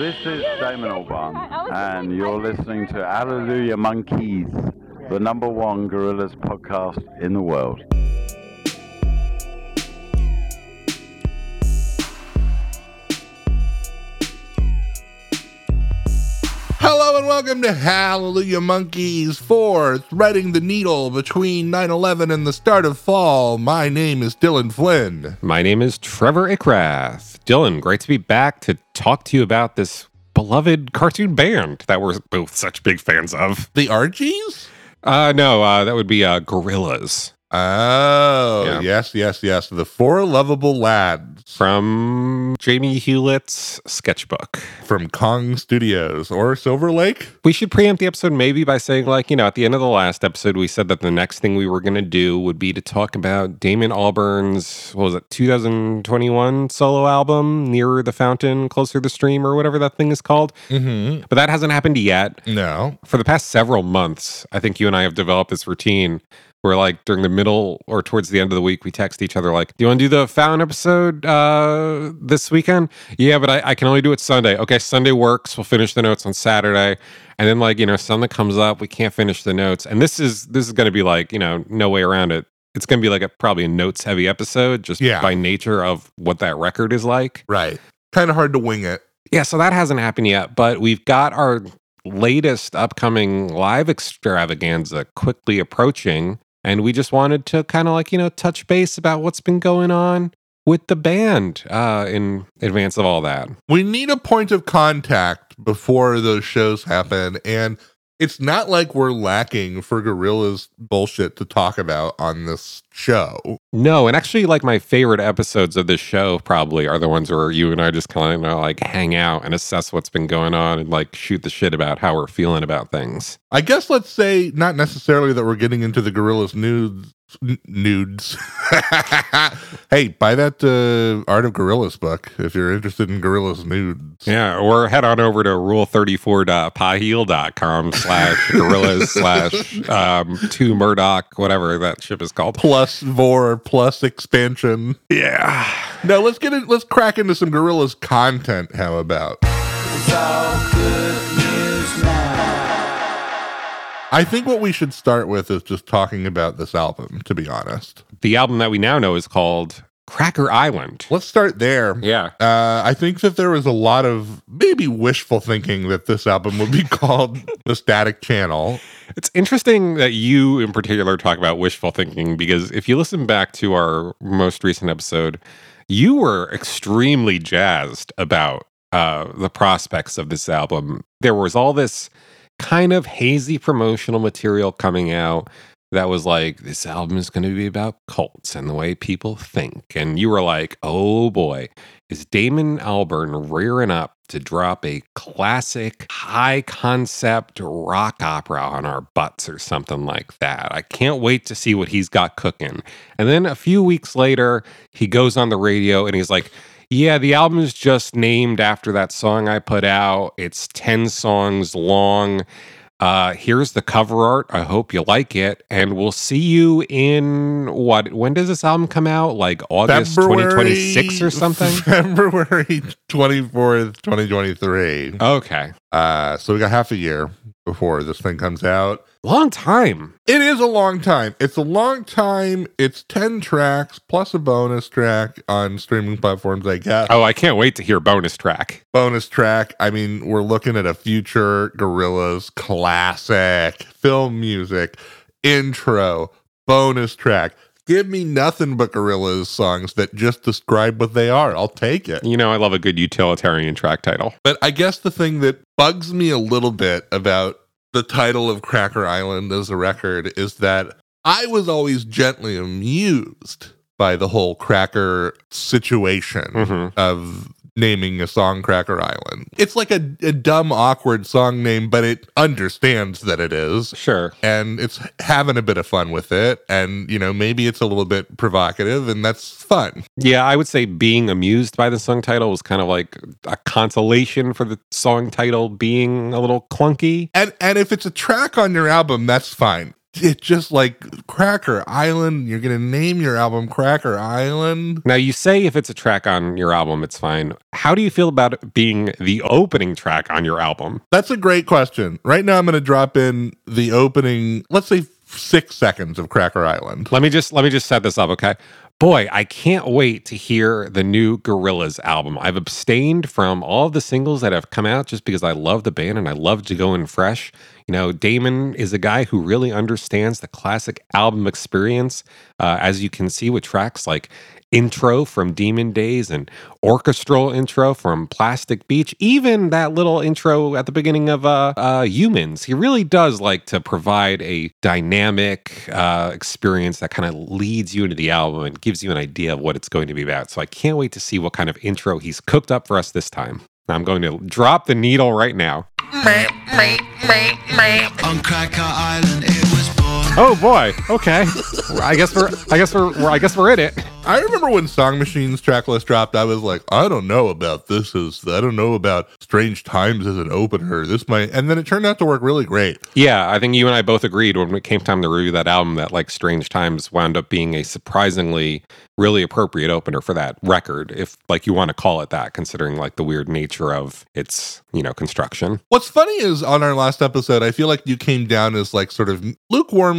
This is Damon Albarn, and you're listening to Hallelujah Monkeys, the number one Gorillaz podcast in the world. And welcome to Hallelujah Monkeys for Threading the Needle between 9 11 and the start of fall. My name is Dylan Flynn. My name is Trevor Ickrath. Dylan, great to be back to talk to you about this beloved cartoon band that we're both such big fans of. The Archies? Uh, no, uh, that would be uh, Gorillaz Oh, Yeah. yes, yes, yes. The Four Lovable Lads from Jamie Hewlett's sketchbook. from Kong Studios or Silver Lake. We should preempt the episode maybe by saying, like, you know, at the end of the last episode, we said that the next thing we were going to do would be to talk about Damon Albarn's, what was it, 2021 solo album, Nearer the Fountain, Closer the Stream, or whatever that thing is called. Mm-hmm. But that hasn't happened yet. No. for the past several months, I think you and I have developed this routine where, like, during the middle or towards the end of the week, we text each other, like, Do you want to do the Found episode uh, this weekend? Yeah, but I, I can only do it Sunday. Okay, Sunday works. We'll finish the notes on Saturday. And then, like, you know, something comes up, we can't finish the notes. And this is this is going to be like, you know, no way around it. It's going to be like a probably a notes heavy episode just Yeah. by nature of what that record is like. Right. Kind of hard to wing it. Yeah, so that hasn't happened yet, but we've got our latest upcoming live extravaganza quickly approaching. And we just wanted to kind of like, you know, touch base about what's been going on with the band uh, in advance of all that. We need a point of contact before those shows happen. And it's not like we're lacking for Gorillaz bullshit to talk about on this show. No, and actually, like my favorite episodes of this show probably are the ones where you and I just kind of like hang out and assess what's been going on and like shoot the shit about how we're feeling about things. I guess let's say not necessarily that we're getting into the Gorillaz nudes. N- Nudes. hey, buy that uh, Art of Gorillaz book if you're interested in Gorillaz nudes. Yeah, or head on over to rule34.paheal.com slash gorillas slash um, to Murdoc, whatever that ship is called. Plus Vor plus expansion. Yeah. No, let's get it. Let's crack into some Gorillaz content. How about? I think what we should start with is just talking about this album. To be honest, The album that we now know is called Cracker Island. let's start there. Yeah. Uh, I think that there was a lot of maybe wishful thinking that this album would be called the Static Channel. It's interesting that you, in particular, talk about wishful thinking because if you listen back to our most recent episode, you were extremely jazzed about uh, the prospects of this album. There was all this kind of hazy promotional material coming out that was like, this album is going to be about cults and the way people think. And you were like, oh boy, is Damon Albarn rearing up to drop a classic high concept rock opera on our butts or something like that. I can't wait to see what he's got cooking. And then a few weeks later, he goes on the radio and he's like, yeah, the album is just named after that song I put out. It's 10 songs long. Uh, here's the cover art. I hope you like it. And we'll see you in what? When does this album come out? Like August February, 2026 or something? February 24th, 2023. Okay. Uh, so we got half a year before this thing comes out. Long time. It is a long time. It's a long time. It's 10 tracks plus a bonus track on streaming platforms, I guess. Oh, I can't wait to hear bonus track. Bonus track. I mean, we're looking at a future Gorillaz classic film music, intro, bonus track. Give me nothing but Gorillaz songs that just describe what they are. I'll take it. You know, I love a good utilitarian track title. But I guess the thing that bugs me a little bit about the title of Cracker Island as a record is that I was always gently amused by the whole cracker situation Mhm. of naming a song Cracker Island. It's like a, a dumb, awkward song name, but it understands that it is. Sure. And it's having a bit of fun with it. And, you know, maybe it's a little bit provocative, and that's fun. Yeah, I would say being amused by the song title was kind of like a consolation for the song title being a little clunky. And and if it's a track on your album, that's fine. It just like Cracker Island. You're gonna name your album Cracker Island. Now, you say if it's a track on your album, it's fine. How do you feel about it being the opening track on your album? That's a great question. Right now, I'm gonna drop in the opening. Let's say six seconds of Cracker Island. Let me just let me just set this up, okay? Boy, I can't wait to hear the new Gorillaz album. I've abstained from all of the singles that have come out just because I love the band and I love to go in fresh. You know, Damon is a guy who really understands the classic album experience, uh, as you can see with tracks like intro from Demon Days and orchestral intro from Plastic Beach, even that little intro at the beginning of uh, uh, Humans. He really does like to provide a dynamic uh, experience that kind of leads you into the album and gives you an idea of what it's going to be about. So I can't wait to see what kind of intro he's cooked up for us this time. I'm going to drop the needle right now. On Cracker Island. Oh boy. Okay. I guess we're. I guess we're. we're I guess we're in it. I remember when Song Machine's tracklist dropped, I was like, I don't know about this Is I don't know about Strange Times as an opener. This might and then it turned out to work really great. Yeah, I think you and I both agreed when it came time to review that album that like Strange Times wound up being a surprisingly really appropriate opener for that record, if like you want to call it that, considering like the weird nature of its, you know, construction. What's funny is on our last episode, I feel like you came down as like sort of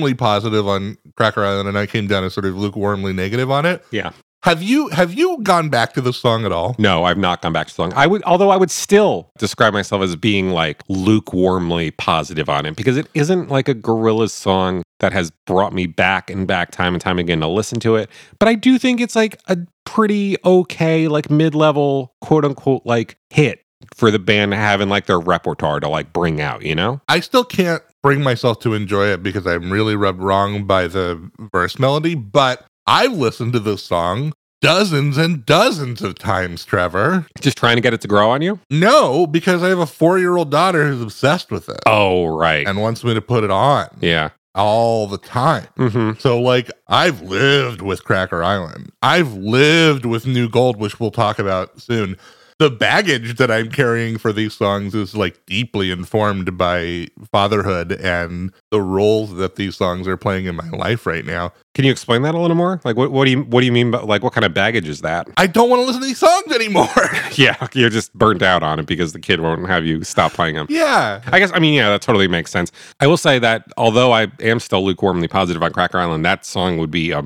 lukewarmly positive on Cracker Island, and I came down as sort of lukewarmly negative on it. Yeah. Have you have you gone back to the song at all? No, I've not gone back to the song. I would, although I would still describe myself as being like lukewarmly positive on it because it isn't like a Gorillaz song that has brought me back and back time and time again to listen to it. But I do think it's like a pretty okay, like mid level, quote unquote, like hit for the band having like their repertoire to like bring out, you know? I still can't bring myself to enjoy it because I'm really rubbed wrong by the verse melody, but I've listened to this song dozens and dozens of times, Trevor. Just trying to get it to grow on you? No, because I have a four year old daughter who's obsessed with it Oh, right. and wants me to put it on yeah. all the time. hmm So, like, I've lived with Cracker Island. I've lived with New Gold, which we'll talk about soon. The baggage that I'm carrying for these songs is like deeply informed by fatherhood and the roles that these songs are playing in my life right now. Can you explain that a little more? Like, what, what do you what do you mean? By, like, what kind of baggage is that? I don't want to listen to these songs anymore. yeah, you're just burnt out on it because the kid won't have you stop playing them. yeah. I guess I mean yeah, that totally makes sense. I will say that although I am still lukewarmly positive on Cracker Island, that song would be a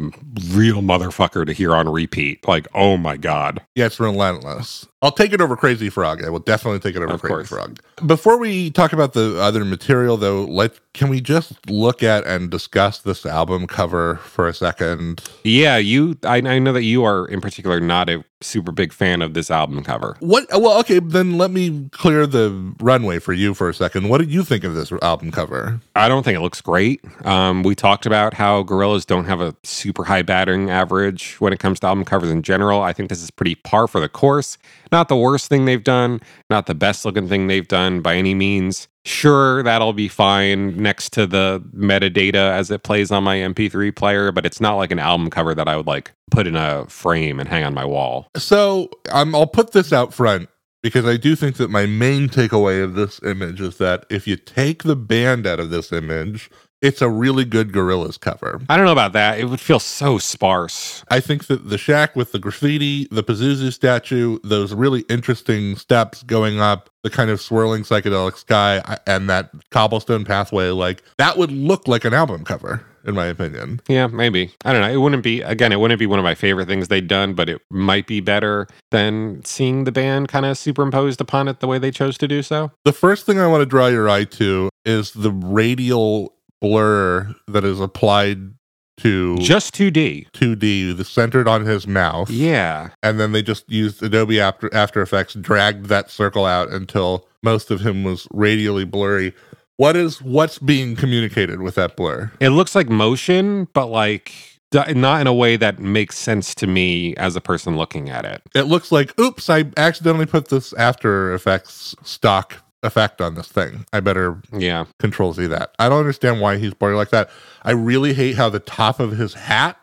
real motherfucker to hear on repeat. Like, oh my god. Yeah, it's relentless. I'll take it over Crazy Frog. I will definitely take it over Of Crazy course. Frog. Before we talk about the other material, though, let can we just look at and discuss this album cover for a second? Yeah, you. I, I know that you are in particular not a super big fan of this album cover. What? Well, okay, then let me clear the runway for you for a second. What do you think of this album cover? I don't think it looks great. Um, we talked about how Gorillaz don't have a super high batting average when it comes to album covers in general. I think this is pretty par for the course. Not the worst thing they've done, not the best looking thing they've done by any means. Sure, that'll be fine next to the metadata as it plays on my MP3 player, but it's not like an album cover that I would like put in a frame and hang on my wall. So um, I'll put this out front because I do think that my main takeaway of this image is that if you take the band out of this image, it's a really good Gorillaz cover. I don't know about that. It would feel so sparse. I think that the shack with the graffiti, the Pazuzu statue, those really interesting steps going up, the kind of swirling psychedelic sky, and that cobblestone pathway, like that would look like an album cover, in my opinion. Yeah, maybe. I don't know. It wouldn't be again, it wouldn't be one of my favorite things they'd done, but it might be better than seeing the band kind of superimposed upon it the way they chose to do so. The first thing I want to draw your eye to is the radial blur that is applied to Just 2D. 2D, the centered on his mouth. Yeah. and then they just used Adobe After After Effects, dragged that circle out until most of him was radially blurry. What is what's being communicated with that blur? It looks like motion, but like not in a way that makes sense to me as a person looking at it. It looks like, oops, I accidentally put this After Effects stock effect on this thing. I better Yeah. control Z that. I don't understand why he's blurry like that. I really hate how the top of his hat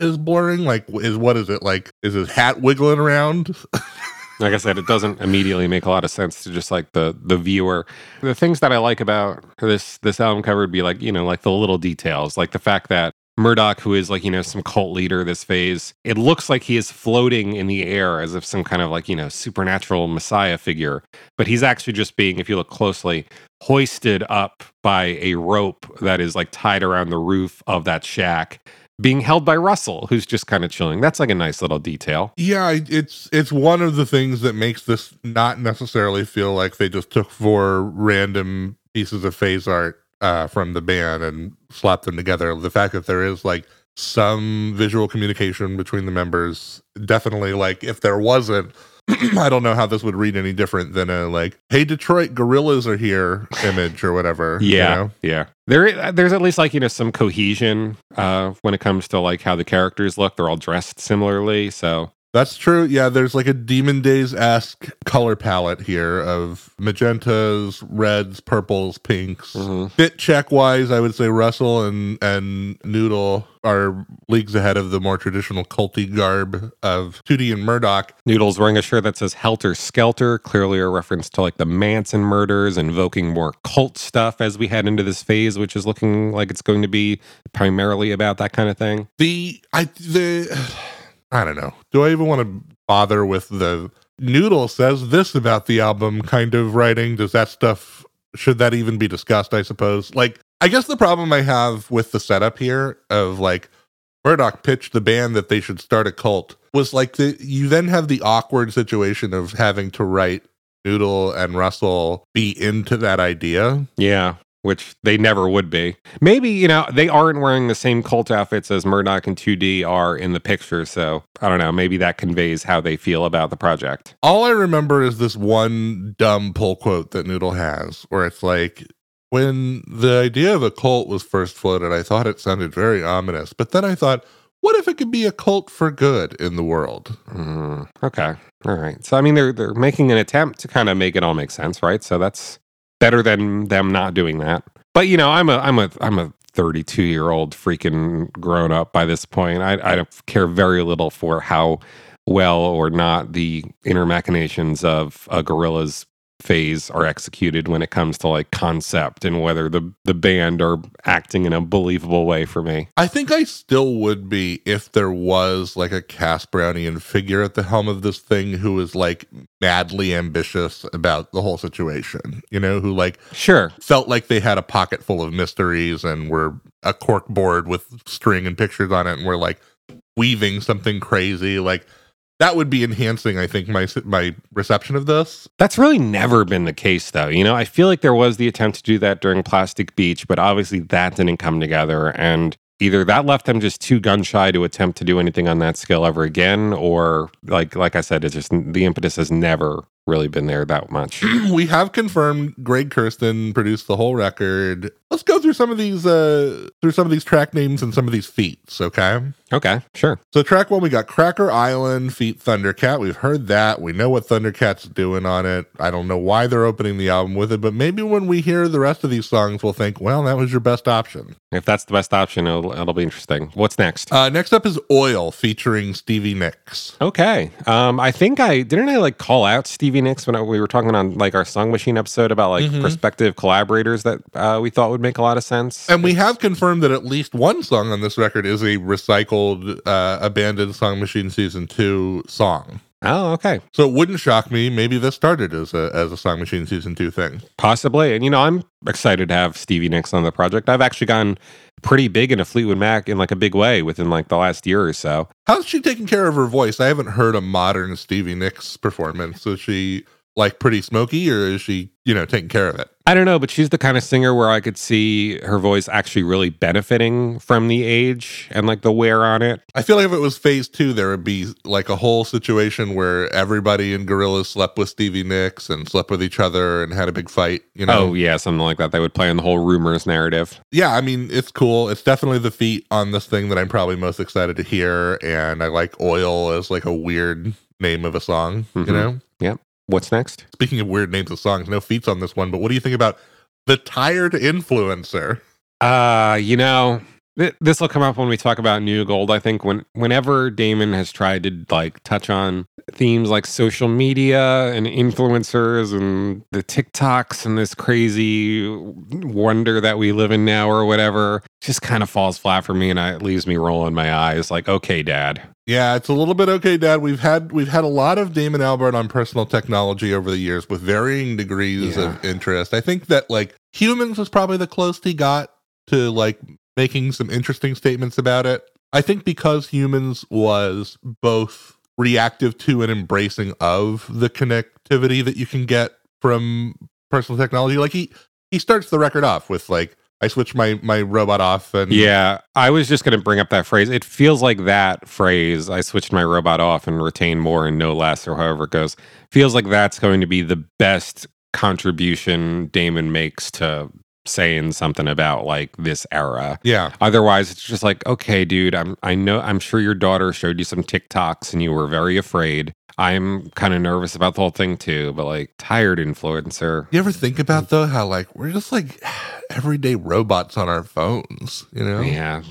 is blurring. Like, is what is it like? Is his hat wiggling around? like I said, it doesn't immediately make a lot of sense to just like the the viewer. The things that I like about this this album cover would be like you know like the little details, like the fact that Murdoc, who is like you know some cult leader this phase, it looks like he is floating in the air as if some kind of like you know supernatural messiah figure, but he's actually just being, if you look closely, hoisted up by a rope that is like tied around the roof of that shack being held by Russell, who's just kind of chilling. That's like a nice little detail. Yeah, it's it's one of the things that makes this not necessarily feel like they just took four random pieces of phase art uh, from the band and slapped them together. The fact that there is like some visual communication between the members, definitely like if there wasn't, I don't know how this would read any different than a like, "Hey Detroit, Gorillaz are here" image or whatever. you Yeah, know? yeah. There, there's at least like you know some cohesion uh, when it comes to like how the characters look. They're all dressed similarly, so That's true. Yeah, there's like a Demon Days esque color palette here of magentas, reds, purples, pinks. mhm. Bit check wise, I would say Russell and and Noodle are leagues ahead of the more traditional culty garb of Tootie and Murdoc. Noodles wearing a shirt that says Helter Skelter, clearly a reference to like the Manson murders, invoking more cult stuff as we head into this phase, which is looking like it's going to be primarily about that kind of thing. The I the I don't know. Do I even want to bother with the Noodle says this about the album kind of writing? Does that stuff should that even be discussed, I suppose? Like I guess the problem I have with the setup here of like Murdoc pitched the band that they should start a cult was like the you then have the awkward situation of having to write Noodle and Russell be into that idea. Yeah, which they never would be. Maybe, you know, they aren't wearing the same cult outfits as Murdoc and 2D are in the picture. So I don't know. Maybe that conveys how they feel about the project. All I remember is this one dumb pull quote that Noodle has, where it's like, when the idea of a cult was first floated, I thought it sounded very ominous. But then I thought, what if it could be a cult for good in the world? Mm, okay. All right. So, I mean, they're, they're making an attempt to kind of make it all make sense, right? So that's better than them not doing that. But, you know, I'm a, I'm a, I'm a 32 year old freaking grown up by this point. I, I don't care very little for how well or not the inner machinations of a Gorillaz phase are executed when it comes to like concept and whether the the band are acting in a believable way for me. I think I still would be if there was like a Cass Brownian figure at the helm of this thing who was like madly ambitious about the whole situation, you know, who like Sure. felt like they had a pocket full of mysteries and were a cork board with string and pictures on it and were like weaving something crazy like that would be enhancing i think my my reception of this That's really never been the case, though. You know, I feel like there was the attempt to do that during Plastic Beach, but obviously that didn't come together. And either that left them just too gun shy to attempt to do anything on that scale ever again, or like like I said, it's just the impetus has never really been there that much. we have confirmed Greg Kurstin produced the whole record let's go through some of these uh through some of these track names and some of these feats okay okay, sure. So track one, we got Cracker Island feat Thundercat. We've heard that. We know what Thundercat's doing on it. I don't know why they're opening the album with it, but maybe when we hear the rest of these songs, we'll think, well, that was your best option. If that's the best option, it'll, it'll be interesting. What's next? Uh, next up is Oil featuring Stevie Nicks. Okay. Um, I think I didn't I like call out Stevie Nicks when I, we were talking on like our Song Machine episode about like Mhm. prospective collaborators that uh, we thought would make a lot of sense. And we have confirmed that at least one song on this record is a recycled, uh, abandoned Song Machine Season 2 song. oh, okay. So it wouldn't shock me. Maybe this started as a, as a Song Machine Season 2 thing. Possibly. And you know, I'm excited to have Stevie Nicks on the project. I've actually gone pretty big into Fleetwood Mac in like a big way within like the last year or so. How's she taking care of her voice? I haven't heard a modern Stevie Nicks performance. Is she like pretty smoky or is she, you know, taking care of it? I don't know, but she's the kind of singer where I could see her voice actually really benefiting from the age and like the wear on it. I feel like if it was phase two, there would be like a whole situation where everybody in Gorillaz slept with Stevie Nicks and slept with each other and had a big fight, you know? Oh, yeah, something like that. They would play on the whole rumors narrative. yeah, I mean, it's cool. It's definitely the feat on this thing that I'm probably most excited to hear. And I like Oil as like a weird name of a song, Mhm. you know? What's next? Speaking of weird names of songs, no feats on this one, but what do you think about The Tired Influencer? Uh, you know, This will come up when we talk about New Gold. I think when whenever Damon has tried to like touch on themes like social media and influencers and the TikToks and this crazy wonder that we live in now or whatever, just kind of falls flat for me and I, it leaves me rolling my eyes like, okay, dad. Yeah, it's a little bit okay, Dad. We've had we've had a lot of Damon Albarn on personal technology over the years with varying degrees Yeah. of interest. I think that like humans was probably the closest he got to like making some interesting statements about it. I think because humans was both reactive to and embracing of the connectivity that you can get from personal technology. Like he he starts the record off with like I switch my my robot off and Yeah, I was just going to bring up that phrase. It feels like that phrase, I switched my robot off and retain more and no less, or however it goes, feels like that's going to be the best contribution Damon makes to saying something about like this era. yeah. Otherwise, it's just like, okay, dude, I'm I know I'm sure your daughter showed you some TikToks and you were very afraid. I'm kind of nervous about the whole thing too, but like tired influencer. You ever think about though how like we're just like everyday robots on our phones, you know? Yeah,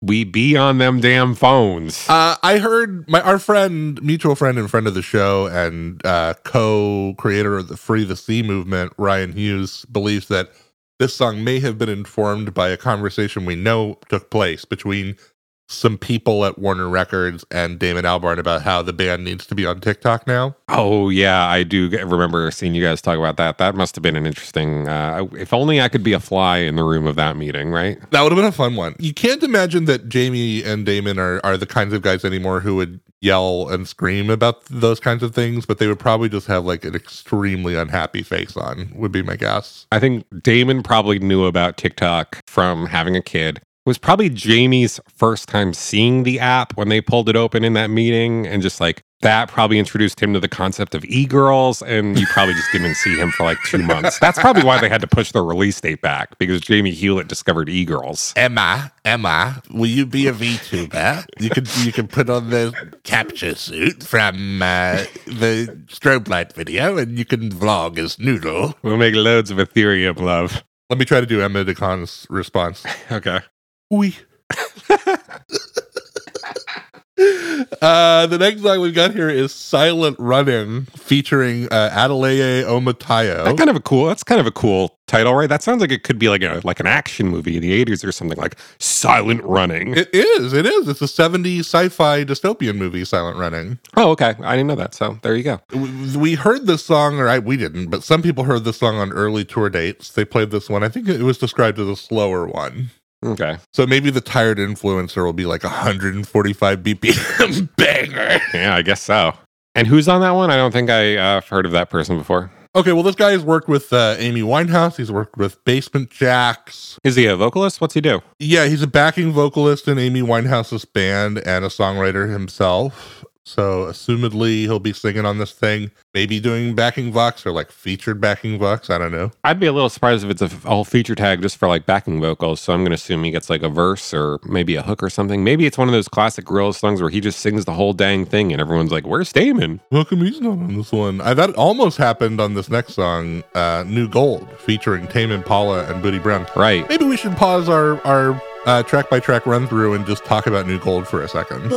we be on them damn phones. Uh, I heard my our friend, mutual friend and friend of the show, and uh, co-creator of the Free the Sea movement, Ryan Hughes, believes that this song may have been informed by a conversation we know took place between some people at Warner Records and Damon Albarn about how the band needs to be on TikTok now. Oh yeah, I do remember seeing you guys talk about that. That must have been an interesting. Uh, if only I could be a fly in the room of that meeting, right? That would have been a fun one. You can't imagine that Jamie and Damon are, are the kinds of guys anymore who would yell and scream about those kinds of things, but they would probably just have like an extremely unhappy face on, would be my guess. I think Damon probably knew about TikTok from having a kid. It was probably Jamie's first time seeing the app when they pulled it open in that meeting, and just like that probably introduced him to the concept of e-girls, and you probably just didn't see him for like two months. That's probably why they had to push the release date back because Jamie Hewlett discovered e-girls. Emma, Emma, will you be a VTuber? You can you can put on the capture suit from uh, the strobe light video, and you can vlog as Noodle. We'll make loads of Ethereum love. Let me try to do Emma DeCon's response. Okay. Oui. uh, the next song we've got here is Silent Running featuring uh, Adeleye Omotayo. That kind of a cool. That's kind of a cool title, right? That sounds like it could be like a like an action movie in the eighties or something like Silent Running. It is. It is. It's a 70s sci-fi dystopian movie, Silent Running. oh, okay. I didn't know that. So there you go. We- We heard this song, or I, we didn't, but some people heard this song on early tour dates. They played this one. I think it was described as a slower one. Okay. So maybe the tired influencer will be like 145 BPM banger. Yeah, I guess so. And who's on that one? I don't think I uh, have heard of that person before. Okay, well, this guy has worked with uh, Amy Winehouse. He's worked with Basement Jaxx. Is he a vocalist? What's he do? Yeah, he's a backing vocalist in Amy Winehouse's band and a songwriter himself. So, assumedly, he'll be singing on this thing, maybe doing backing vox or like featured backing vox. I don't know. I'd be a little surprised if it's a whole feature tag just for like backing vocals. So I'm going to assume he gets like a verse or maybe a hook or something. Maybe it's one of those classic Gorillaz songs where he just sings the whole dang thing and everyone's like, "Where's Damon?" How come he's not on this one? I, that almost happened on this next song, uh, New Gold, featuring Tame Impala and Booty Brown. Right. Maybe we should pause our, our uh, track by track run through and just talk about New Gold for a second.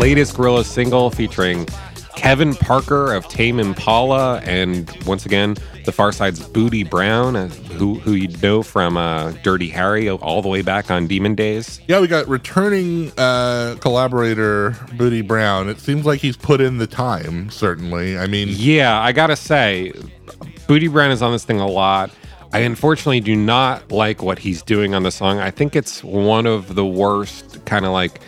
Latest Gorilla single featuring Kevin Parker of Tame Impala and once again the Pharcyde's Booty Brown, uh, who who you know from uh, Dirty Harry all the way back on Demon Days. Yeah, we got returning uh, collaborator Booty Brown. It seems like he's put in the time, certainly. I mean, Yeah, I gotta say, Booty Brown is on this thing a lot. I unfortunately do not like what he's doing on the song. I think it's one of the worst kind of like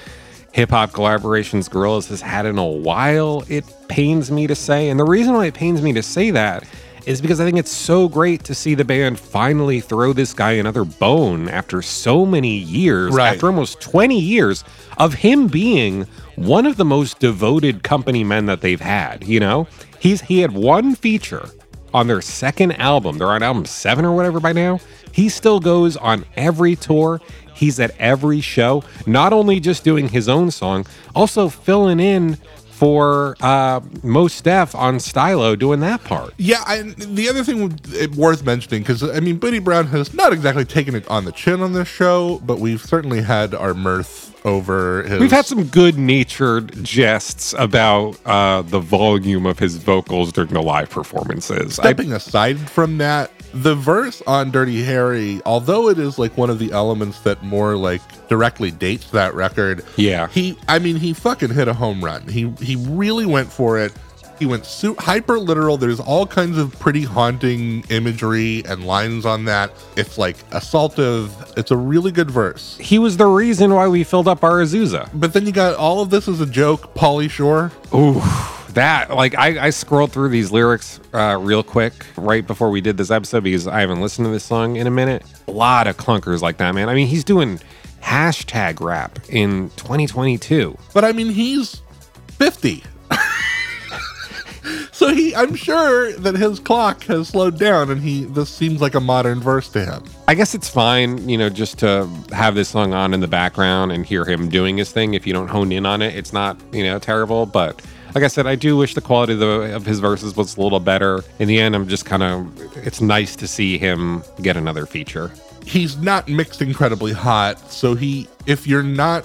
hip hop collaborations Gorillaz has had in a while. It pains me to say. And the reason why it pains me to say that is because I think it's so great to see the band finally throw this guy another bone after so many years, Right. after almost 20 years of him being one of the most devoted company men that they've had, you know? He's he had one feature on their second album. They're on album seven or whatever by now. He still goes on every tour. He's at every show, not only just doing his own song, also filling in for uh, Mos Def on Stylo doing that part. Yeah, and the other thing worth mentioning because I mean, Booty Brown has not exactly taken it on the chin on this show, but we've certainly had our mirth over his. We've had some good natured jests about uh, the volume of his vocals during the live performances. I, Stepping aside from that, the verse on Dirty Harry, although it is like one of the elements that more like directly dates that record, Yeah. he, I mean, he fucking hit a home run. He he really went for it. He went su- hyper literal. There's all kinds of pretty haunting imagery and lines on that. It's like assaultive. It's a really good verse. he was the reason why we filled up our Azusa. But then you got all of this as a joke, Pauly Shore. Ooh, that like I, I scrolled through these lyrics uh, real quick right before we did this episode because I haven't listened to this song in a minute. A lot of clunkers like that, man. I mean, he's doing hashtag rap in 2022. But I mean, he's 50. so he, I'm sure that his clock has slowed down and he, this seems like a modern verse to him. I guess it's fine, you know, just to have this song on in the background and hear him doing his thing. If you don't hone in on it, it's not, you know, terrible. But like I said, I do wish the quality of, the, of his verses was a little better. In the end, I'm just kind of, it's nice to see him get another feature. He's not mixed incredibly hot. So he, if you're not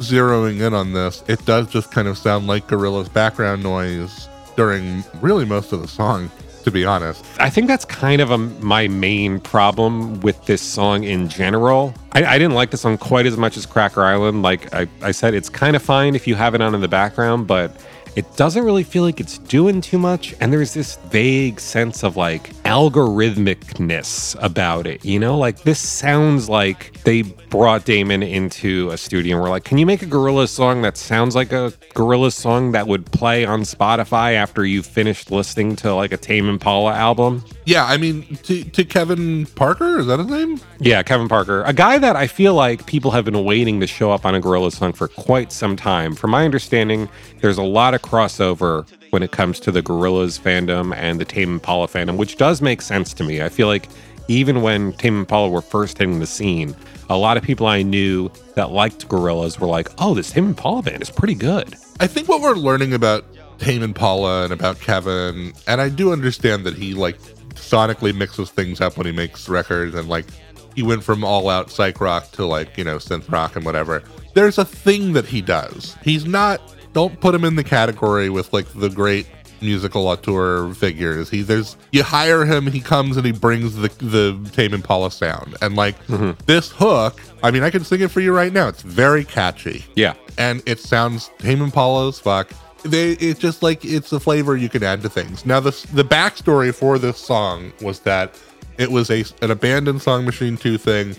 zeroing in on this, it does just kind of sound like Gorillaz background noise during really most of the song, to be honest. I think that's kind of a, my main problem with this song in general. I, I didn't like the song quite as much as Cracker Island. Like I, I said, it's kind of fine if you have it on in the background, but it doesn't really feel like it's doing too much. And there's this vague sense of like algorithmicness about it. You know, like this sounds like they brought Damon into a studio and were like, can you make a Gorilla song that sounds like a Gorilla song that would play on Spotify after you finished listening to like a Tame Impala album? Yeah, I mean, to, to Kevin Parker, is that his name? Yeah, Kevin Parker, a guy that I feel like people have been waiting to show up on a Gorilla song for quite some time. From my understanding, there's a lot of crossover when it comes to the Gorillaz fandom and the Tame Impala fandom, which does make sense to me. I feel like even when Tame Impala were first hitting the scene, a lot of people I knew that liked Gorillaz were like, "Oh, this Tame Impala band is pretty good." I think what we're learning about Tame Impala and about Kevin, and I do understand that he like sonically mixes things up when he makes records, and like he went from all out psych rock to like you know synth rock and whatever. There's a thing that he does. He's not. Don't put him in the category with like the great musical auteur figures. He there's you hire him, he comes and he brings the the Tame Impala sound, and like mm-hmm. this hook. I mean, I can sing it for you right now. It's very catchy Yeah. and it sounds Tame Impala as fuck. They, it's just like it's a flavor you can add to things. Now, the the backstory for this song was that it was a an abandoned Song Machine Two thing,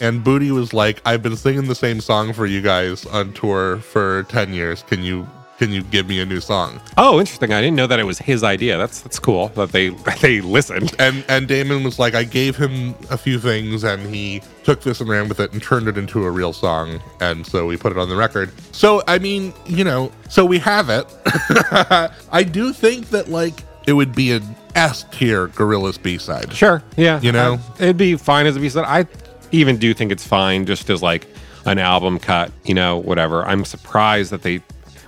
and Booty was like, "I've been singing the same song for you guys on tour for ten years. Can you can you give me a new song?" Oh, interesting. I didn't know that it was his idea. That's that's cool that they they listened. And and Damon was like, "I gave him a few things, and he took this and ran with it and turned it into a real song, and so we put it on the record." So I mean, you know, so we have it. I do think that like it would be an S tier Gorillaz B side. Sure. Yeah. You know? Uh, it'd be fine as a B side. I even do think it's fine just as like an album cut, you know, whatever. I'm surprised that they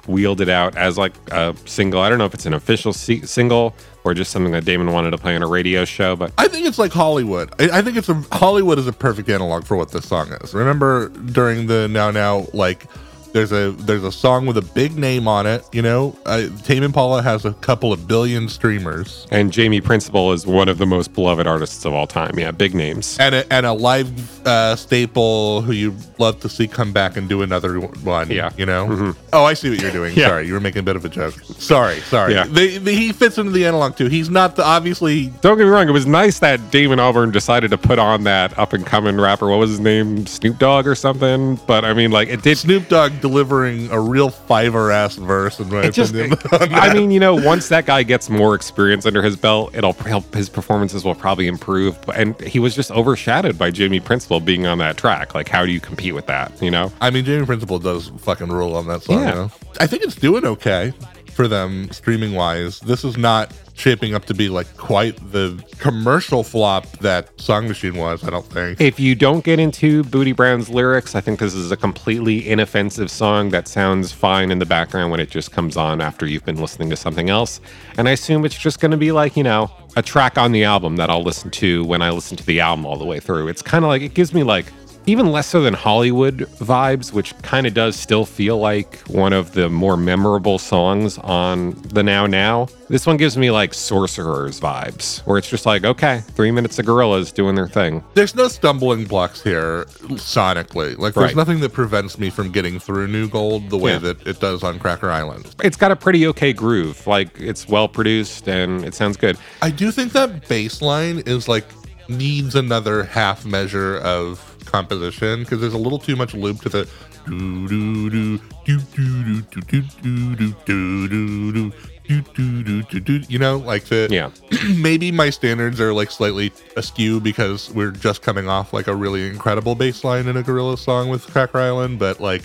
wheeled it out as like a single. I don't know if it's an official single or just something that Damon wanted to play on a radio show, but I think it's like Hollywood. I, I think it's a Hollywood is a perfect analog for what this song is. Remember during the now now like there's a there's a song with a big name on it. You know, uh, Tame Impala has a couple of billion streamers and Jamie Principle is one of the most beloved artists of all time. Yeah, big names. and a, and a live uh, staple who you love to see come back and do another one. Yeah. you know. Oh, I see what you're doing. Yeah. Sorry, you were making a bit of a joke. Sorry, sorry. Yeah. They, they- he fits into the analog too. He's not the obviously. Don't get me wrong, it was nice that Damon Albarn decided to put on that up and coming rapper. What was his name? Snoop Dogg or something? But I mean, like, it did Snoop Dogg delivering a real fiver ass verse in my it opinion. on i mean you know once that guy gets more experience under his belt it'll help his performances will probably improve and he was just overshadowed by jamie principle being on that track like how do you compete with that you know I mean, Jamie Principle does fucking rule on that song. Yeah. You know? I think it's doing okay for them streaming wise. This is not shaping up to be like quite the commercial flop that Song Machine was, I don't think. If you don't get into Booty Brown's lyrics, I think this is a completely inoffensive song that sounds fine in the background when it just comes on after you've been listening to something else. And I assume it's just going to be like, you know, a track on the album that I'll listen to when I listen to the album all the way through. It's kind of like, it gives me like, even less so than Hollywood vibes, which kind of does still feel like one of the more memorable songs on the Now Now. This one gives me like Sorcerers vibes, where it's just like, okay, three minutes of Gorillaz doing their thing. There's no stumbling blocks here sonically. Like there's Right. nothing that prevents me from getting through New Gold the way Yeah. that it does on Cracker Island. It's got a pretty okay groove. Like it's well produced and it sounds good. I do think that bass line is like needs another half measure of composition because there's a little too much loop to the do do do do do do do do do do do do do do do do do you know like the Yeah. maybe my standards are like slightly askew because we're just coming off like a really incredible bass line in a gorilla song with Cracker Island, but like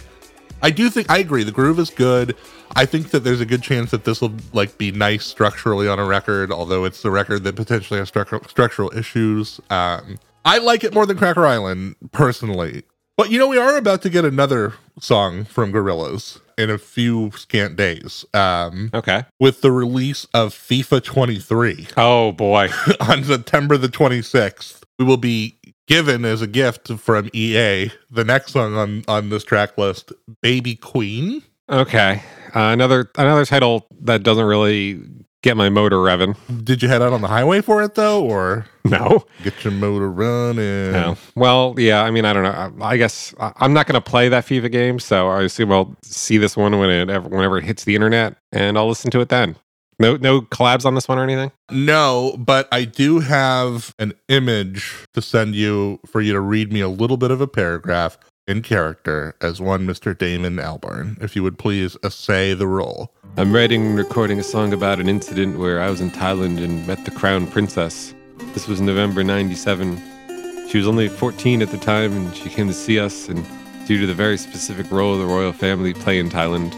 I do think I agree the groove is good. I think that there's a good chance that this will like be nice structurally on a record, although it's the record that potentially has structural structural issues. Um, I like it more than Cracker Island personally, but you know we are about to get another song from Gorillaz in a few scant days. Um, Okay. with the release of FIFA 23 Oh boy. on September the 26th, we will be given as a gift from EA the next song on on this track list, Baby Queen. Okay. Uh, another another title that doesn't really get my motor revving. Did you head out on the highway for it though, or No. get your motor running? No. Well, yeah. I mean, I don't know. I I guess I- I'm not going to play that FIFA game, so I assume I'll see this one when it ever, whenever it hits the internet, and I'll listen to it then. No, no collabs on this one or anything. No, but I do have an image to send you for you to read me a little bit of a paragraph in character as one Mr. Damon Albarn. If you would please essay the role. I'm writing and recording a song about an incident where I was in Thailand and met the crown princess. This was November 97. She was only 14 at the time and she came to see us and due to the very specific role the royal family play in Thailand,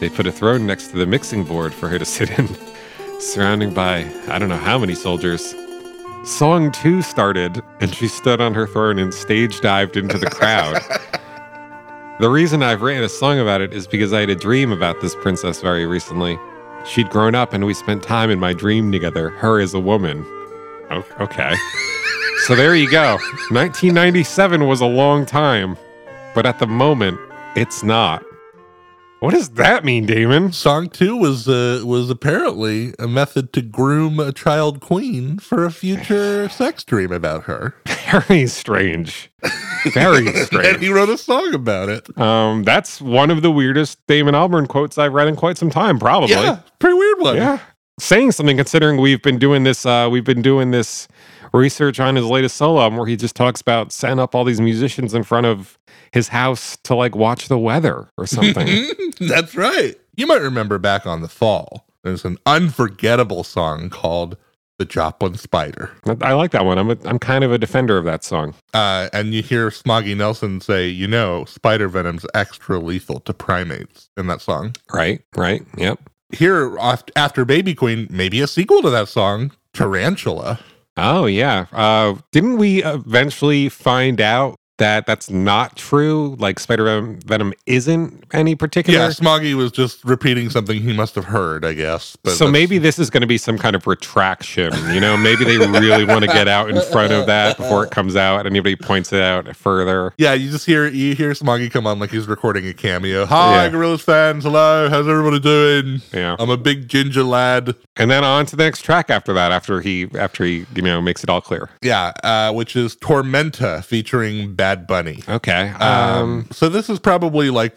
they put a throne next to the mixing board for her to sit in, surrounded by I don't know how many soldiers. Song 2 started and she stood on her throne and stage dived into the crowd. The reason I've written a song about it is because I had a dream about this princess very recently. She'd grown up and we spent time in my dream together, her as a woman. Okay. so there you go. 1997 was a long time, but at the moment, it's not. What does that mean, Damon? Song two was uh, was apparently a method to groom a child queen for a future sex dream about her. Very strange. Very strange. and he wrote a song about it. Um, that's one of the weirdest Damon Albarn quotes I've read in quite some time, probably. Yeah, pretty weird one. Yeah. Saying something considering we've been doing this uh we've been doing this research on his latest solo album where he just talks about setting up all these musicians in front of his house to like watch the weather or something. That's right. You might remember back on the fall. There's an unforgettable song called "The Joplin Spider," I like that one. I'm a, I'm kind of a defender of that song. uh, and you hear Smoggy Nelson say, "You know, spider venom's extra lethal to primates." In that song, Right? Right? Yep. here after Baby Queen, maybe a sequel to that song, Tarantula. Oh yeah. Uh didn't we eventually find out that that's not true? Like Spider Venom, Venom isn't any particular Yeah, Smoggy was just repeating something he must have heard, I guess. But so maybe this is going to be some kind of retraction. You know, maybe they really want to get out in front of that before it comes out. and Anybody points it out further. Yeah, you just hear you hear Smoggy come on like he's recording a cameo. Hi, Yeah. Gorillaz fans. Hello, how's everybody doing? Yeah, I'm a big ginger lad. and then on to the next track after that. After he, after he, you know, makes it all clear. Yeah, uh, which is Tormenta featuring Bad Bunny. Okay. Um, Um. so this is probably like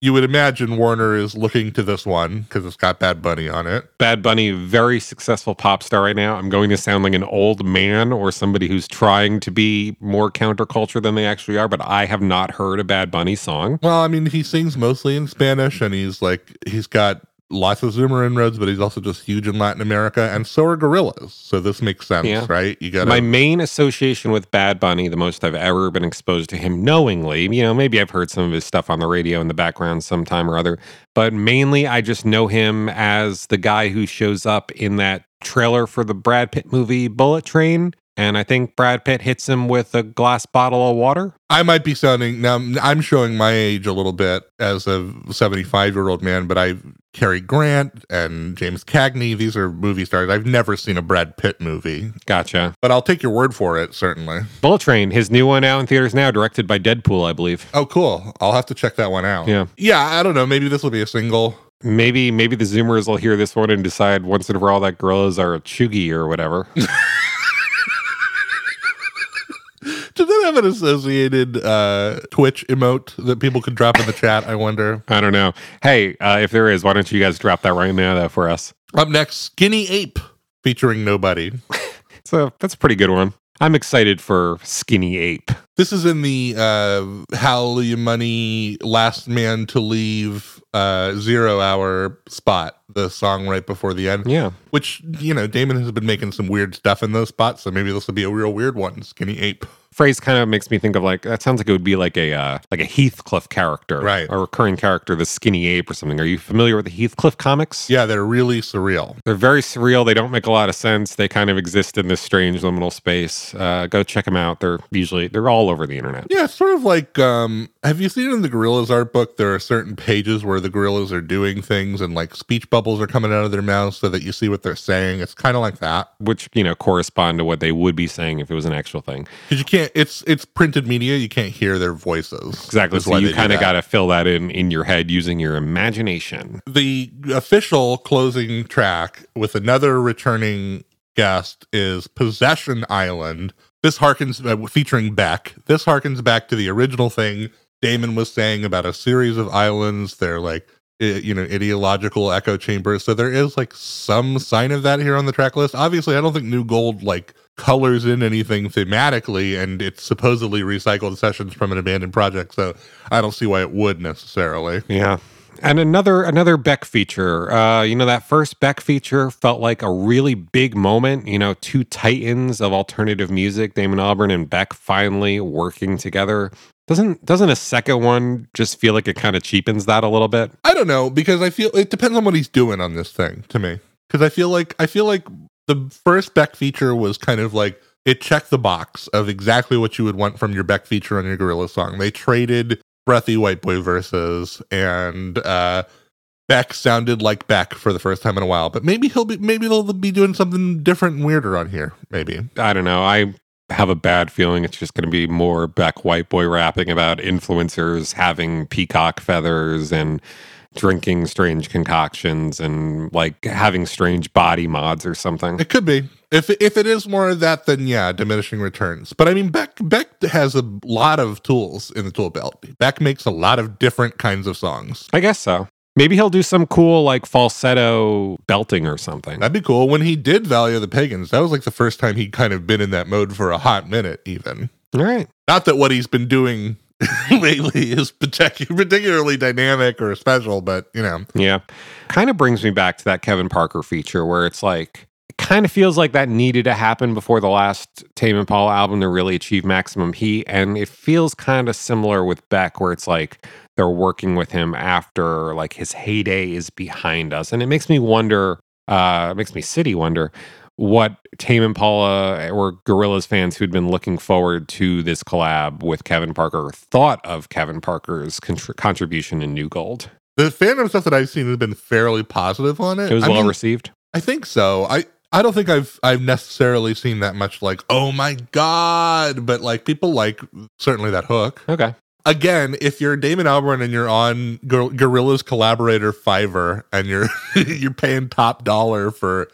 you would imagine Warner is looking to this one because it's got Bad Bunny on it. Bad Bunny, very successful pop star right now. I'm going to sound like an old man or somebody who's trying to be more counterculture than they actually are, but I have not heard a Bad Bunny song. Well, I mean, he sings mostly in Spanish, and he's like he's got lots of Zoomer inroads, but he's also just huge in Latin America, and so are Gorillaz. So this makes sense, Yeah. right? You got My main association with Bad Bunny, the most I've ever been exposed to him knowingly, you know, maybe I've heard some of his stuff on the radio in the background sometime or other, but mainly I just know him as the guy who shows up in that trailer for the Brad Pitt movie Bullet Train. And I think Brad Pitt hits him with a glass bottle of water. I might be sounding now. I'm showing my age a little bit as a 75 year old man, but I Cary Grant and James Cagney. These are movie stars. I've never seen a Brad Pitt movie, Gotcha. but I'll take your word for it. Certainly. Bullet Train, his new one out in theaters now, directed by Deadpool, I believe. Oh, cool. I'll have to check that one out. Yeah. Yeah. I don't know. Maybe this will be a single. Maybe maybe the Zoomers will hear this one and decide once and for all that Gorillaz are a chuggy or whatever. Does that have an associated uh, Twitch emote that people could drop in the chat? I wonder. I don't know. Hey, uh, if there is, why don't you guys drop that right now though for us? Up next, Skinny Ape featuring Nobody. So that's a pretty good one. I'm excited for Skinny Ape. This is in the uh, Hallelujah Money Last Man to Leave uh, Zero Hour spot, the song right before the end, Yeah. which, you know, Damon has been making some weird stuff in those spots. So maybe this will be a real weird one. Skinny Ape. Phrase kind of makes me think of like that sounds like it would be like a uh, like a Heathcliff character, Right. A recurring character, the Skinny Ape or something. Are you familiar with the Heathcliff comics? Yeah, they're really surreal. They're very surreal. They don't make a lot of sense. They kind of exist in this strange liminal space. Uh, go check them out. They're usually they're all over the internet. Yeah, it's sort of like um have you seen in the Gorillaz art book there are certain pages where the gorillas are doing things and like speech bubbles are coming out of their mouths so that you see what they're saying. It's kind of like that. which you know correspond to what they would be saying if it was an actual thing. Cuz you can't it's it's printed media, you can't hear their voices. Exactly. So you kind of got to fill that in in your head using your imagination. the official closing track with another returning guest is Possession Island. This harkens uh, featuring Beck. This harkens back to the original thing Damon was saying about a series of islands. They're like you know ideological echo chambers. So there is like some sign of that here on the track list. Obviously, I don't think New Gold like colors in anything thematically and it's supposedly recycled sessions from an abandoned project so i don't see why it would necessarily Yeah. And another another Beck feature. Uh, you know that first Beck feature felt like a really big moment. You know, two titans of alternative music, Damon Albarn and Beck, finally working together. Doesn't doesn't a second one just feel like it kind of cheapens that a little bit? I don't know because I feel it depends on what he's doing on this thing to me. Because I feel like I feel like the first Beck feature was kind of like it checked the box of exactly what you would want from your Beck feature on your Gorillaz song. They traded breathy white boy verses and uh Beck sounded like Beck for the first time in a while. But maybe he'll be maybe they'll be doing something different and weirder on here. Maybe. I don't know. I have a bad feeling it's just going to be more Beck White Boy rapping about influencers having peacock feathers and drinking strange concoctions and like having strange body mods or something. It could be. If if it is more of that, then yeah, diminishing returns. But I mean, Beck Beck has a lot of tools in the tool belt. Beck makes a lot of different kinds of songs. I guess so. Maybe he'll do some cool like falsetto belting or something. That'd be cool. When he did Valley of the Pagans, that was like the first time he'd kind of been in that mode for a hot minute, even. All right. Not that what he's been doing lately is particularly dynamic or special, but you know, Yeah. Kind of brings me back to that Kevin Parker feature where it's like, it kind of feels like that needed to happen before the last Tame Impala album to really achieve maximum heat. And it feels kind of similar with Beck, where it's like they're working with him after like his heyday is behind us. And it makes me wonder, uh, it makes me city wonder what Tame Impala or Gorillaz fans who'd been looking forward to this collab with Kevin Parker thought of Kevin Parker's contr- contribution in New Gold. the fandom stuff that I've seen has been fairly positive on it. It was I well mean, received. I think so. I I don't think I've I've necessarily seen that much like oh my god, but like people like certainly that hook. Okay. Again, if you're Damon Albarn and you're on Gor- Gorillaz collaborator Fiverr and you're you're paying top dollar for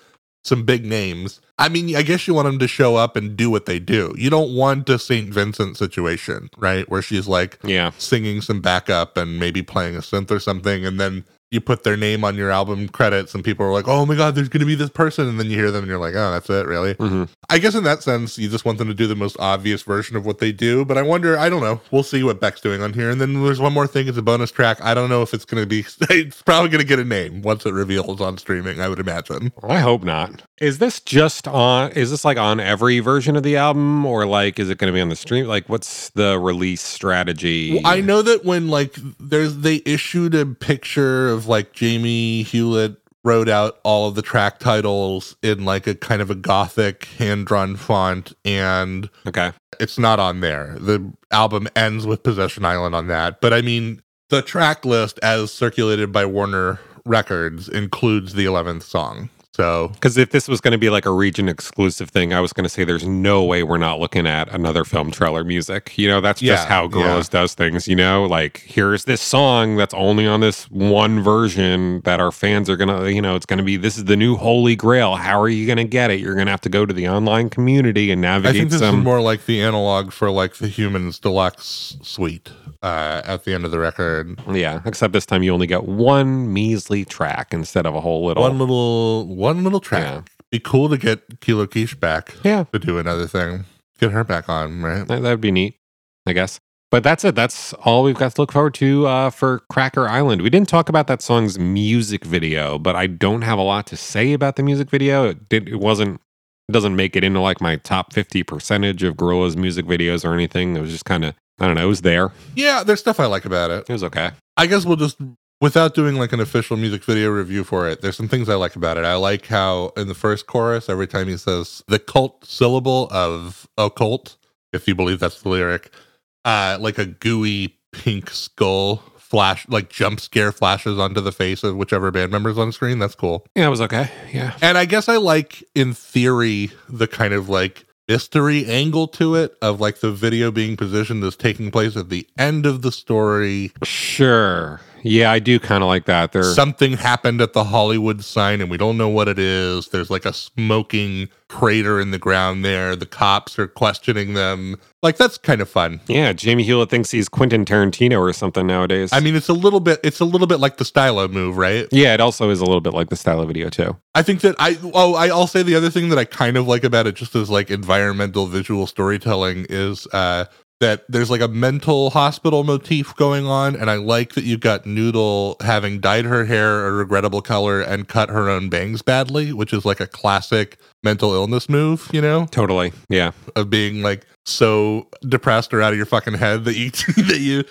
some big names, I mean, I guess you want them to show up and do what they do. You don't want a St. Vincent situation, right, where she's like Yeah. singing some backup and maybe playing a synth or something and then you put their name on your album credits and people are like oh my god there's going to be this person and then you hear them and you're like oh that's it really hmm i guess in that sense you just want them to do the most obvious version of what they do but i wonder i don't know we'll see what beck's doing on here and then there's one more thing it's a bonus track i don't know if it's going to be it's probably going to get a name once it reveals on streaming i would imagine I hope not. Is this just on? Is this like on every version of the album, or like is it going to be on the stream? Like, what's the release strategy? Well, I know that when like there's they issued a picture of like Jamie Hewlett wrote out all of the track titles in like a kind of a gothic hand drawn font, and Okay. it's not on there. The album ends with Possession Island on that. But I mean, the track list as circulated by Warner Records includes the 11th song. So Because if this was going to be like a region exclusive thing, I was going to say there's no way we're not looking at another film trailer music. You know, that's just Yeah, how Gorillaz does things. You know, like here's this song that's only on this one version that our fans are going to, you know, it's going to be this is the new Holy Grail. How are you going to get it? You're going to have to go to the online community and navigate. I think this some. is more like the analog for like the Humanz Deluxe suite uh, at the end of the record. yeah, except this time you only get one measly track instead of a whole little. One little one little track. Yeah. Be cool to get Kali Uchis back yeah, to do another thing. Get her back on, right? that would be neat, I guess. But that's it. That's all we've got to look forward to uh, for Cracker Island. We didn't talk about that song's music video, but I don't have a lot to say about the music video. It did. It wasn't. It doesn't make it into like my top fifty percentage of Gorillaz music videos or anything. It was just kind of. I don't know. It was there. Yeah, there's stuff I like about it. It was okay. I guess we'll just without doing like an official music video review for it, there's some things I like about it. I like how in the first chorus, every time he says the cult syllable of occult, if you believe that's the lyric, uh, like a gooey pink skull flash, like jump scare flashes onto the face of whichever band member's on screen. That's cool. Yeah, it was okay. Yeah. And I guess I like, in theory, the kind of like mystery angle to it of like the video being positioned as taking place at the end of the story Sure. Yeah, I do kind of like that. There. something happened at the Hollywood sign and we don't know what it is. There's like a smoking crater in the ground there. The cops are questioning them. Like that's kind of fun. yeah, Jamie Hewlett thinks he's Quentin Tarantino or something nowadays. I mean, it's a little bit it's a little bit like the stylo move, right? yeah, it also is a little bit like the style of video too. I think that I oh I, I'll say the other thing that I kind of like about it just as like environmental visual storytelling is uh that there's like a mental hospital motif going on and I like that you've got Noodle having dyed her hair a regrettable color and cut her own bangs badly, which is like a classic mental illness move, you know, Totally. Yeah. of being like so depressed or out of your fucking head that you that you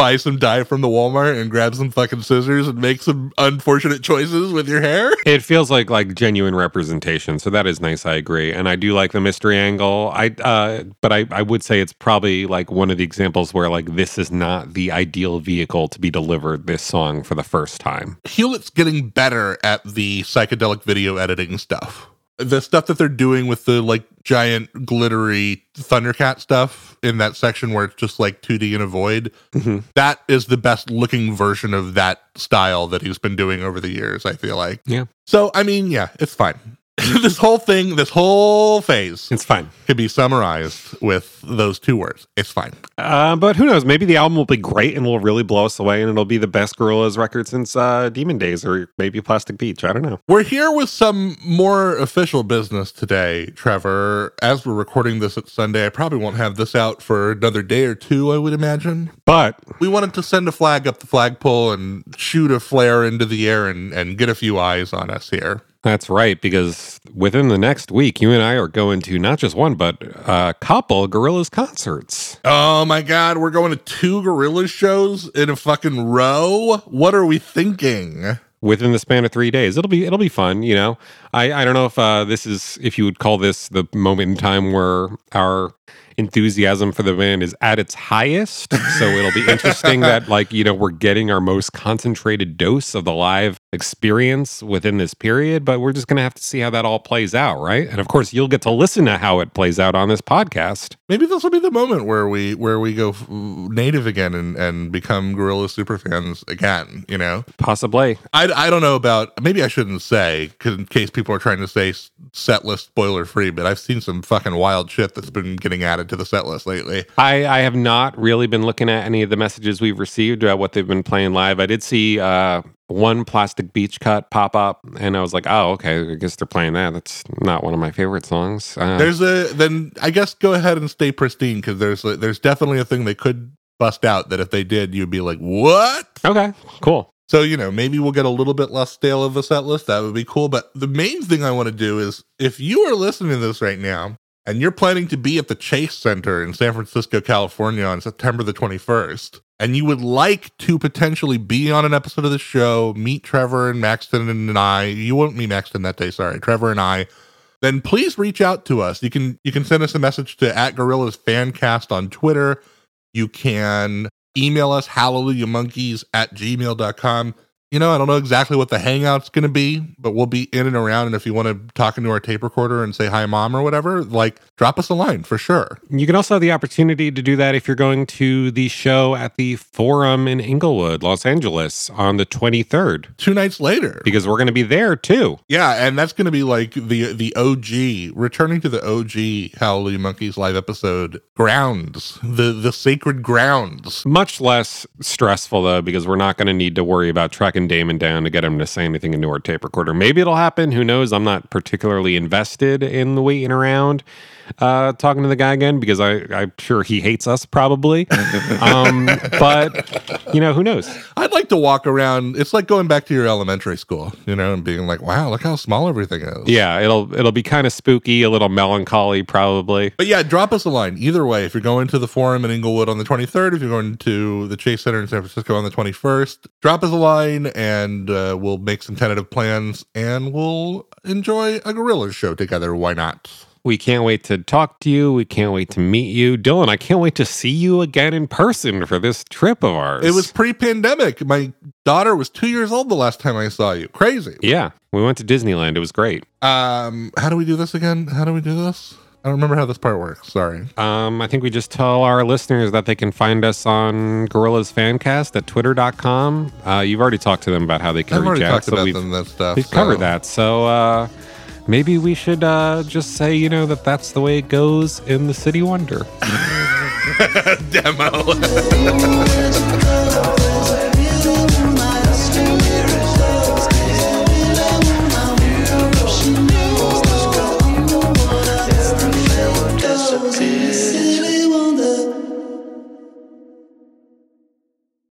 buy some dye from the Walmart and grab some fucking scissors and make some unfortunate choices with your hair. It feels like like genuine representation, so that is nice. I agree, and I do like the mystery angle. I, uh, but I, I would say it's probably like one of the examples where like this is not the ideal vehicle to be delivered this song for the first time. Hewlett's getting better at the psychedelic video editing stuff. The stuff that they're doing with the like giant glittery Thundercat stuff in that section where it's just like 2D in a void, Mhm. that is the best looking version of that style that he's been doing over the years, I feel like. Yeah. So, I mean, yeah, it's fine. this whole thing, this whole phase It's fine, could be summarized with those two words. It's fine. uh, but who knows? Maybe the album will be great and will really blow us away, and it'll be the best Gorillaz record since uh, Demon Days or maybe Plastic Beach. I don't know. We're here with some more official business today, Trevor. As we're recording this at Sunday, I probably won't have this out for another day or two, I would imagine. But We wanted to send a flag up the flagpole and shoot a flare into the air and, and get a few eyes on us here. That's right, because within the next week, you and I are going to not just one, but a couple Gorillaz concerts. Oh my god, we're going to two gorilla shows in a fucking row? What are we thinking? Within the span of three days, it'll be it'll be fun. You know, I I don't know if uh, this is if you would call this the moment in time where our enthusiasm for the band is at its highest. So it'll be interesting that like you know we're getting our most concentrated dose of the live experience within this period. But we're just gonna have to see how that all plays out, right? And of course, you'll get to listen to how it plays out on this podcast. Maybe this will be the moment where we where we go f- native again and, and become gorilla superfans again, you know? Possibly. I, I don't know about maybe I shouldn't say 'cause in case people are trying to say set list spoiler free, but I've seen some fucking wild shit that's been getting added to the set list lately. I, I have not really been looking at any of the messages we've received about what they've been playing live. I did see uh, one plastic beach cut pop up, and I was like, oh, okay, I guess they're playing that. That's not one of my favorite songs. Uh, There's a then I guess go ahead and stay pristine because there's a, there's definitely a thing they could bust out that if they did you'd be like what? okay, cool. So you know maybe we'll get a little bit less stale of a set list. That would be cool. But the main thing I want to do is if you are listening to this right now and you're planning to be at the Chase Center in San Francisco, California on September the 21st, and you would like to potentially be on an episode of the show, meet Trevor and Maxton and I, you won't meet Maxton that day, sorry, Trevor and I, then please reach out to us. You can you can send us a message to at Gorillaz Fancast on Twitter. You can email us hallelujahmonkeys at gmail.com you know, I don't know exactly what the hangout's going to be, but we'll be in and around. And if you want to talk into our tape recorder and say hi, mom, or whatever, like drop us a line for sure. You can also have the opportunity to do that if you're going to the show at the Forum in Inglewood, Los Angeles on the 23rd, Two nights later. because we're going to be there too. Yeah, and that's going to be like the the OG, returning to the OG Hallelujah Monkeys live episode grounds, the the sacred grounds. Much less stressful though, because we're not going to need to worry about tracking Damon down to get him to say anything into our tape recorder. Maybe it'll happen. Who knows? I'm not particularly invested in the waiting around uh, talking to the guy again because I, I'm sure he hates us probably. um, but you know, who knows? I'd like to walk around. It's like going back to your elementary school, you know, and being like, "Wow, look how small everything is." Yeah, it'll it'll be kind of spooky, a little melancholy probably. But yeah, drop us a line. Either way, if you're going to the forum in Inglewood on the 23rd, if you're going to the Chase Center in San Francisco on the 21st, drop us a line and uh, we'll make some tentative plans and we'll enjoy a gorilla show together. Why not? We can't wait to talk to you. We can't wait to meet you. Dylan, I can't wait to see you again in person for this trip of ours. It was pre pandemic. My daughter was two years old the last time I saw you. Crazy. Yeah, we went to Disneyland. It was great. Um, how do we do this again? How do we do this? I don't remember how this part works. Sorry. Um, I think we just tell our listeners that they can find us on Gorillaz Fancast at twitter.com. Uh, you've already talked to them about how they can I've already reach out. talked So about we've, them, that stuff. we've so- covered that. So uh, maybe we should uh, just say, you know, that that's the way it goes in the City Wonder. Demo.